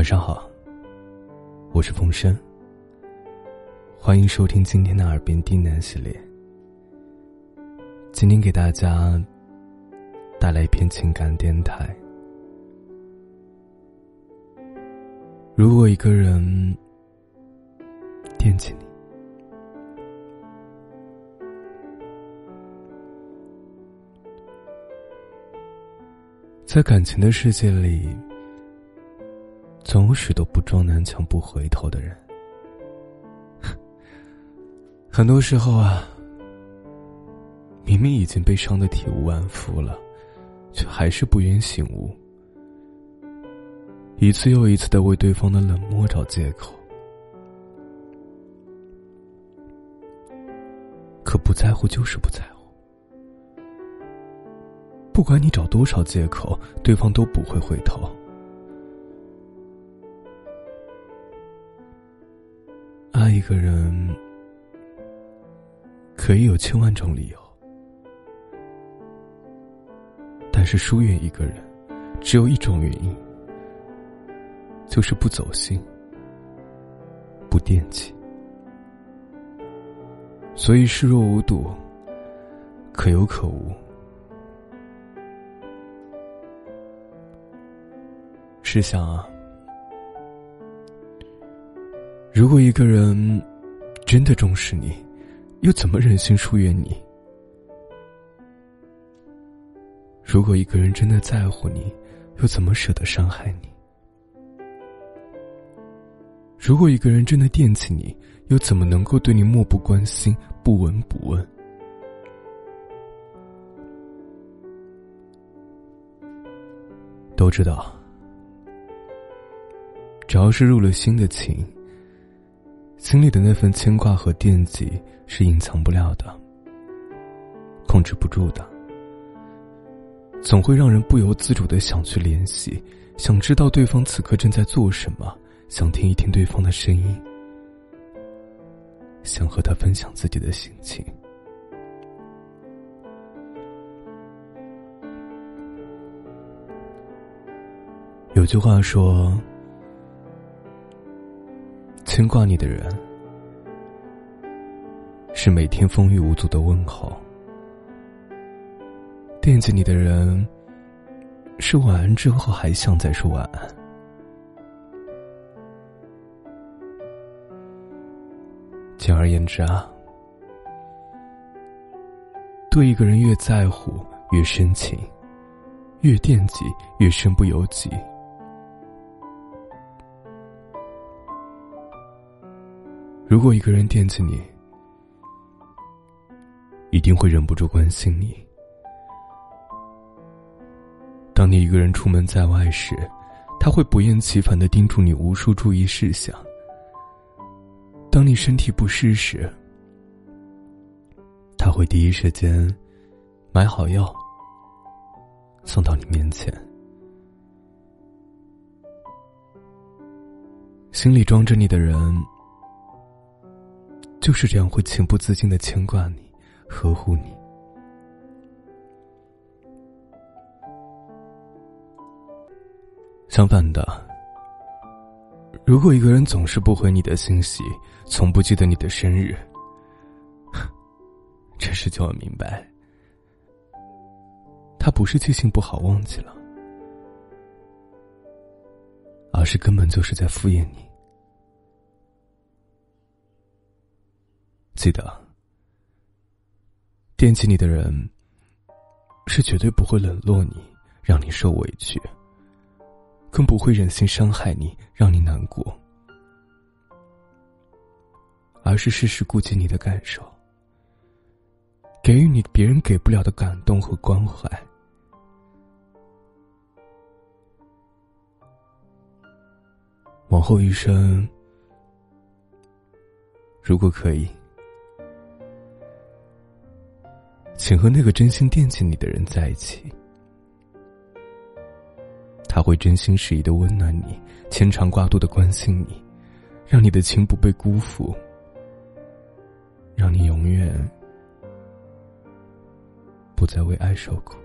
晚上好，我是风声。欢迎收听今天的耳边低喃系列。今天给大家带来一篇情感电台。如果一个人惦记你，在感情的世界里。总有许多不撞南墙不回头的人，很多时候啊，明明已经被伤的体无完肤了，却还是不愿醒悟，一次又一次的为对方的冷漠找借口。可不在乎就是不在乎，不管你找多少借口，对方都不会回头。爱一个人可以有千万种理由，但是疏远一个人只有一种原因，就是不走心、不惦记。所以视若无睹，可有可无。试想啊。如果一个人真的重视你，又怎么忍心疏远你？如果一个人真的在乎你，又怎么舍得伤害你？如果一个人真的惦记你，又怎么能够对你漠不关心、不闻不问？都知道，只要是入了心的情。心里的那份牵挂和惦记是隐藏不了的，控制不住的，总会让人不由自主的想去联系，想知道对方此刻正在做什么，想听一听对方的声音，想和他分享自己的心情。有句话说。牵挂你的人，是每天风雨无阻的问候；惦记你的人，是晚安之后还想再说晚安。简而言之啊，对一个人越在乎越深情，越惦记越身不由己。如果一个人惦记你，一定会忍不住关心你。当你一个人出门在外时，他会不厌其烦的叮嘱你无数注意事项。当你身体不适时，他会第一时间买好药送到你面前。心里装着你的人。就是这样，会情不自禁的牵挂你，呵护你。相反的，如果一个人总是不回你的信息，从不记得你的生日，这时就要明白，他不是记性不好忘记了，而是根本就是在敷衍你。记得，惦记你的人是绝对不会冷落你，让你受委屈，更不会忍心伤害你，让你难过，而是时时顾及你的感受，给予你别人给不了的感动和关怀。往后余生，如果可以。请和那个真心惦记你的人在一起，他会真心实意的温暖你，牵肠挂肚的关心你，让你的情不被辜负，让你永远不再为爱受苦。